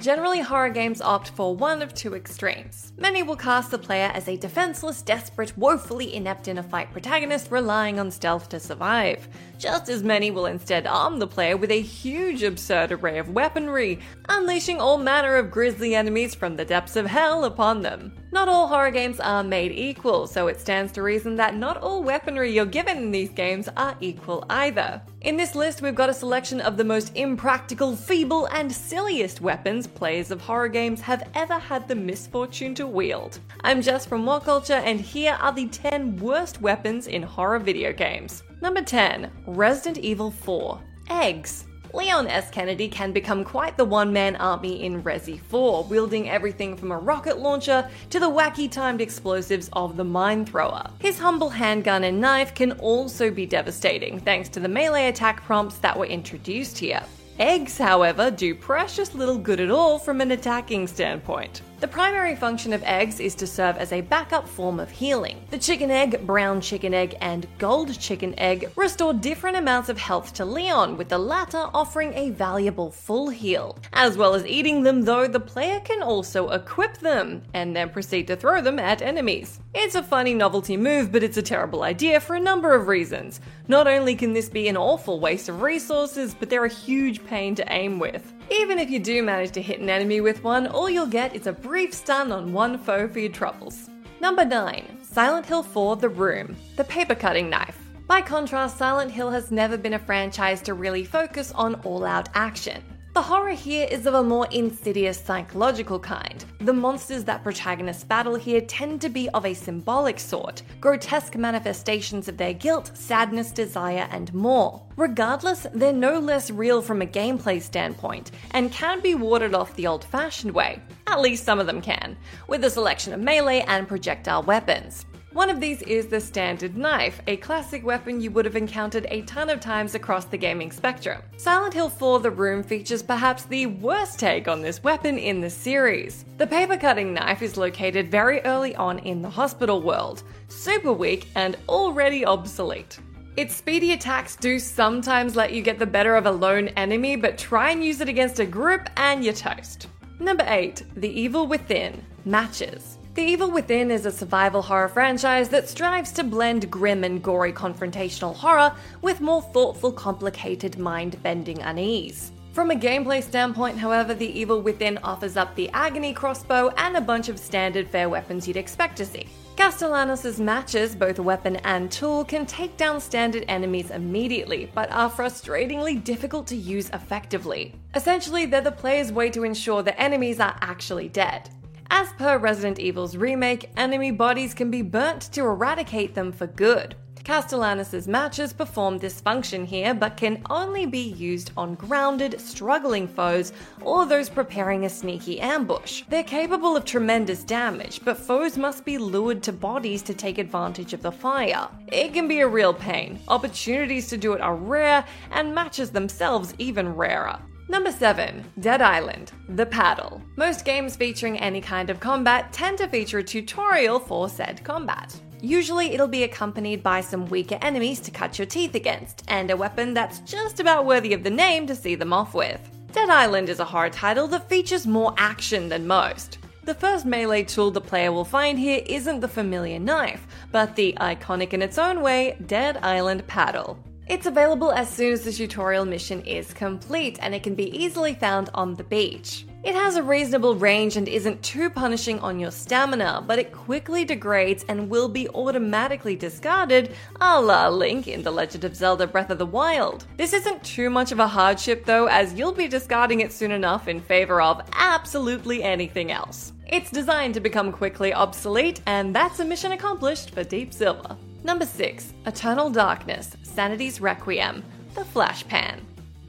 Generally, horror games opt for one of two extremes. Many will cast the player as a defenseless, desperate, woefully inept in a fight protagonist relying on stealth to survive. Just as many will instead arm the player with a huge, absurd array of weaponry, unleashing all manner of grisly enemies from the depths of hell upon them. Not all horror games are made equal, so it stands to reason that not all weaponry you're given in these games are equal either. In this list, we've got a selection of the most impractical, feeble, and silliest weapons players of horror games have ever had the misfortune to wield. I'm Jess from What Culture, and here are the 10 worst weapons in horror video games. Number 10 Resident Evil 4 Eggs. Leon S. Kennedy can become quite the one man army in Resi 4, wielding everything from a rocket launcher to the wacky timed explosives of the Mine Thrower. His humble handgun and knife can also be devastating thanks to the melee attack prompts that were introduced here. Eggs, however, do precious little good at all from an attacking standpoint. The primary function of eggs is to serve as a backup form of healing. The chicken egg, brown chicken egg, and gold chicken egg restore different amounts of health to Leon, with the latter offering a valuable full heal. As well as eating them, though, the player can also equip them and then proceed to throw them at enemies. It's a funny novelty move, but it's a terrible idea for a number of reasons. Not only can this be an awful waste of resources, but they're a huge pain to aim with. Even if you do manage to hit an enemy with one, all you'll get is a brief stun on one foe for your troubles. Number 9. Silent Hill 4 The Room The Paper Cutting Knife. By contrast, Silent Hill has never been a franchise to really focus on all out action. The horror here is of a more insidious psychological kind. The monsters that protagonists battle here tend to be of a symbolic sort, grotesque manifestations of their guilt, sadness, desire, and more. Regardless, they're no less real from a gameplay standpoint, and can be warded off the old fashioned way. At least some of them can, with a selection of melee and projectile weapons. One of these is the standard knife, a classic weapon you would have encountered a ton of times across the gaming spectrum. Silent Hill 4 The Room features perhaps the worst take on this weapon in the series. The paper cutting knife is located very early on in the hospital world, super weak and already obsolete. Its speedy attacks do sometimes let you get the better of a lone enemy, but try and use it against a group and you're toast. Number 8 The Evil Within Matches. The Evil Within is a survival horror franchise that strives to blend grim and gory confrontational horror with more thoughtful, complicated, mind bending unease. From a gameplay standpoint, however, The Evil Within offers up the Agony crossbow and a bunch of standard fare weapons you'd expect to see. Castellanos' matches, both weapon and tool, can take down standard enemies immediately, but are frustratingly difficult to use effectively. Essentially, they're the player's way to ensure the enemies are actually dead. As per Resident Evil's remake, enemy bodies can be burnt to eradicate them for good. Castellanos' matches perform this function here, but can only be used on grounded, struggling foes or those preparing a sneaky ambush. They're capable of tremendous damage, but foes must be lured to bodies to take advantage of the fire. It can be a real pain. Opportunities to do it are rare, and matches themselves even rarer. Number 7. Dead Island The Paddle. Most games featuring any kind of combat tend to feature a tutorial for said combat. Usually, it'll be accompanied by some weaker enemies to cut your teeth against, and a weapon that's just about worthy of the name to see them off with. Dead Island is a horror title that features more action than most. The first melee tool the player will find here isn't the familiar knife, but the iconic in its own way Dead Island paddle. It's available as soon as the tutorial mission is complete, and it can be easily found on the beach. It has a reasonable range and isn't too punishing on your stamina, but it quickly degrades and will be automatically discarded, a la Link in The Legend of Zelda Breath of the Wild. This isn't too much of a hardship though, as you'll be discarding it soon enough in favor of absolutely anything else. It's designed to become quickly obsolete, and that's a mission accomplished for Deep Silver. Number 6 Eternal Darkness Sanity's Requiem The Flash Pan.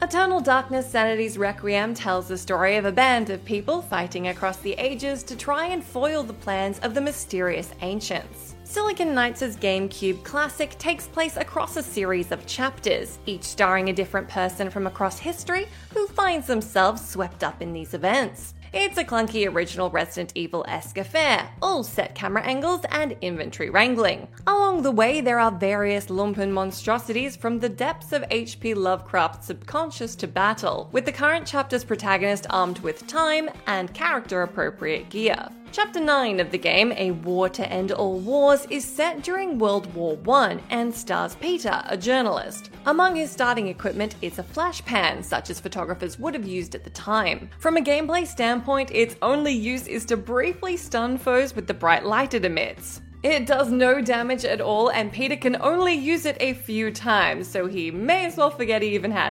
Eternal Darkness Sanity's Requiem tells the story of a band of people fighting across the ages to try and foil the plans of the mysterious ancients. Silicon Knights' GameCube classic takes place across a series of chapters, each starring a different person from across history who finds themselves swept up in these events. It's a clunky original Resident Evil esque affair, all set camera angles and inventory wrangling. Along the way, there are various lumpen monstrosities from the depths of H.P. Lovecraft's subconscious to battle, with the current chapter's protagonist armed with time and character appropriate gear. Chapter 9 of the game, A War to End All Wars, is set during World War I and stars Peter, a journalist. Among his starting equipment is a flash pan, such as photographers would have used at the time. From a gameplay standpoint, its only use is to briefly stun foes with the bright light it emits. It does no damage at all, and Peter can only use it a few times, so he may as well forget he even had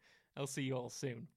I'll see you all soon.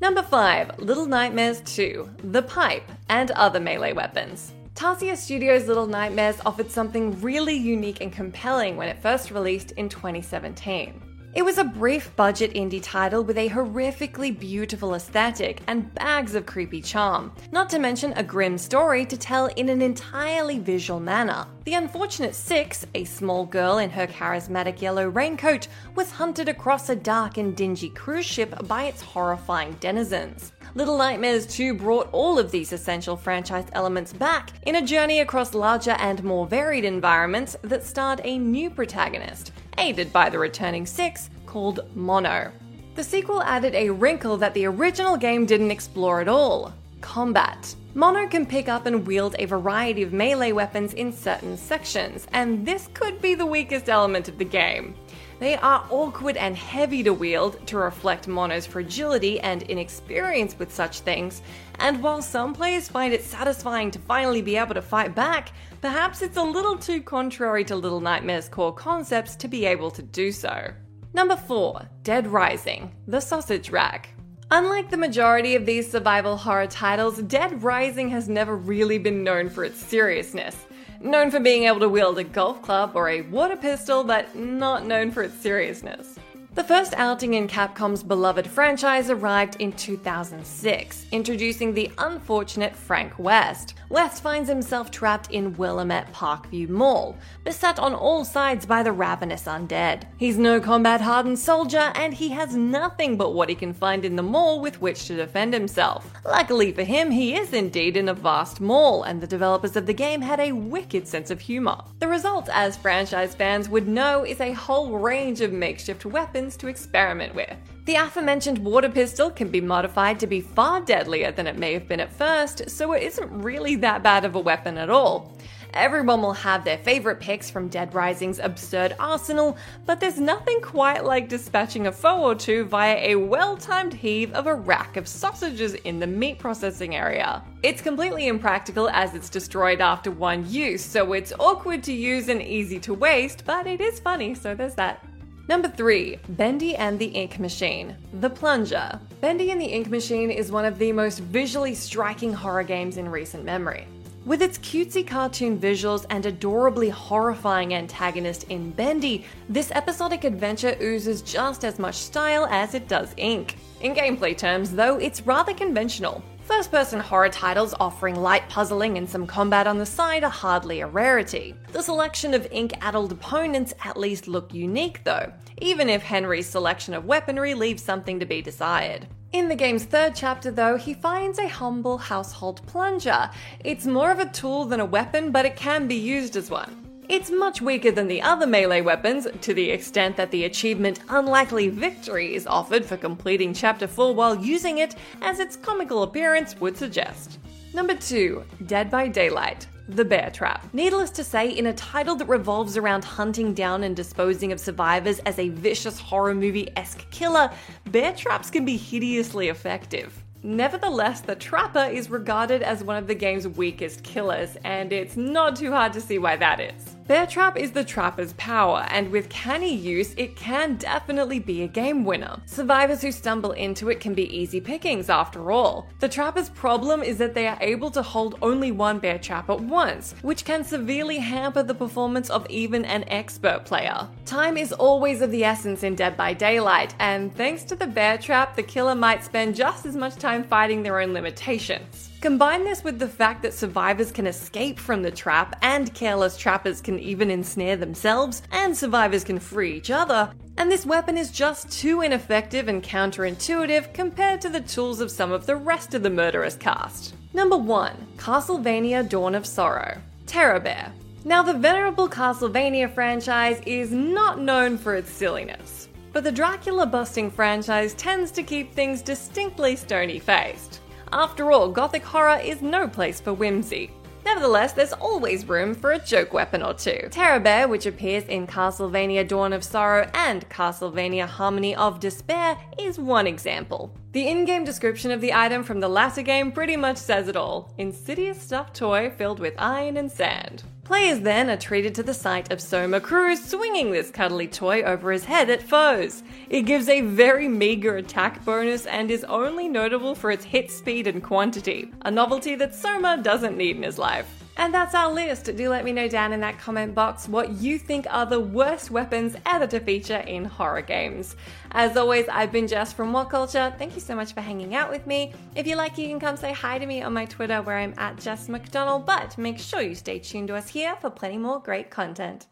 Number 5 Little Nightmares 2 The Pipe and Other Melee Weapons. Tarsier Studios' Little Nightmares offered something really unique and compelling when it first released in 2017. It was a brief budget indie title with a horrifically beautiful aesthetic and bags of creepy charm, not to mention a grim story to tell in an entirely visual manner. The unfortunate Six, a small girl in her charismatic yellow raincoat, was hunted across a dark and dingy cruise ship by its horrifying denizens. Little Nightmares 2 brought all of these essential franchise elements back in a journey across larger and more varied environments that starred a new protagonist, aided by the returning Six, called Mono. The sequel added a wrinkle that the original game didn't explore at all combat. Mono can pick up and wield a variety of melee weapons in certain sections, and this could be the weakest element of the game. They are awkward and heavy to wield to reflect Mono's fragility and inexperience with such things, and while some players find it satisfying to finally be able to fight back, perhaps it's a little too contrary to Little Nightmares' core concepts to be able to do so. Number 4 Dead Rising The Sausage Rack. Unlike the majority of these survival horror titles, Dead Rising has never really been known for its seriousness known for being able to wield a golf club or a water pistol, but not known for its seriousness. The first outing in Capcom's beloved franchise arrived in 2006, introducing the unfortunate Frank West. West finds himself trapped in Willamette Parkview Mall, beset on all sides by the ravenous undead. He's no combat hardened soldier, and he has nothing but what he can find in the mall with which to defend himself. Luckily for him, he is indeed in a vast mall, and the developers of the game had a wicked sense of humor. The result, as franchise fans would know, is a whole range of makeshift weapons to experiment with. The aforementioned water pistol can be modified to be far deadlier than it may have been at first, so it isn't really that bad of a weapon at all. Everyone will have their favourite picks from Dead Rising's absurd arsenal, but there's nothing quite like dispatching a foe or two via a well timed heave of a rack of sausages in the meat processing area. It's completely impractical as it's destroyed after one use, so it's awkward to use and easy to waste, but it is funny, so there's that. Number 3 Bendy and the Ink Machine The Plunger. Bendy and the Ink Machine is one of the most visually striking horror games in recent memory. With its cutesy cartoon visuals and adorably horrifying antagonist in Bendy, this episodic adventure oozes just as much style as it does ink. In gameplay terms, though, it's rather conventional. First person horror titles offering light puzzling and some combat on the side are hardly a rarity. The selection of ink addled opponents at least look unique though, even if Henry's selection of weaponry leaves something to be desired. In the game's third chapter, though, he finds a humble household plunger. It's more of a tool than a weapon, but it can be used as one. It's much weaker than the other melee weapons, to the extent that the achievement Unlikely Victory is offered for completing Chapter 4 while using it, as its comical appearance would suggest. Number 2 Dead by Daylight. The Bear Trap. Needless to say, in a title that revolves around hunting down and disposing of survivors as a vicious horror movie esque killer, bear traps can be hideously effective. Nevertheless, the Trapper is regarded as one of the game's weakest killers, and it's not too hard to see why that is. Bear Trap is the Trapper's power, and with canny use, it can definitely be a game winner. Survivors who stumble into it can be easy pickings after all. The Trapper's problem is that they are able to hold only one bear trap at once, which can severely hamper the performance of even an expert player. Time is always of the essence in Dead by Daylight, and thanks to the bear trap, the killer might spend just as much time fighting their own limitations. Combine this with the fact that survivors can escape from the trap, and careless trappers can even ensnare themselves, and survivors can free each other, and this weapon is just too ineffective and counterintuitive compared to the tools of some of the rest of the murderous cast. Number 1 Castlevania Dawn of Sorrow Terror Bear. Now, the venerable Castlevania franchise is not known for its silliness, but the Dracula busting franchise tends to keep things distinctly stony faced. After all, gothic horror is no place for whimsy. Nevertheless, there's always room for a joke weapon or two. Terror Bear, which appears in Castlevania Dawn of Sorrow and Castlevania Harmony of Despair, is one example. The in game description of the item from the latter game pretty much says it all insidious stuffed toy filled with iron and sand. Players then are treated to the sight of Soma Cruz swinging this cuddly toy over his head at foes. It gives a very meager attack bonus and is only notable for its hit speed and quantity, a novelty that Soma doesn't need in his life. And that's our list. Do let me know down in that comment box what you think are the worst weapons ever to feature in horror games. As always, I've been Jess from What Culture. Thank you so much for hanging out with me. If you like, you can come say hi to me on my Twitter where I'm at Jess McDonell, but make sure you stay tuned to us here for plenty more great content.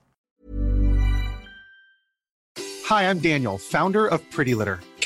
Hi, I'm Daniel, founder of Pretty Litter.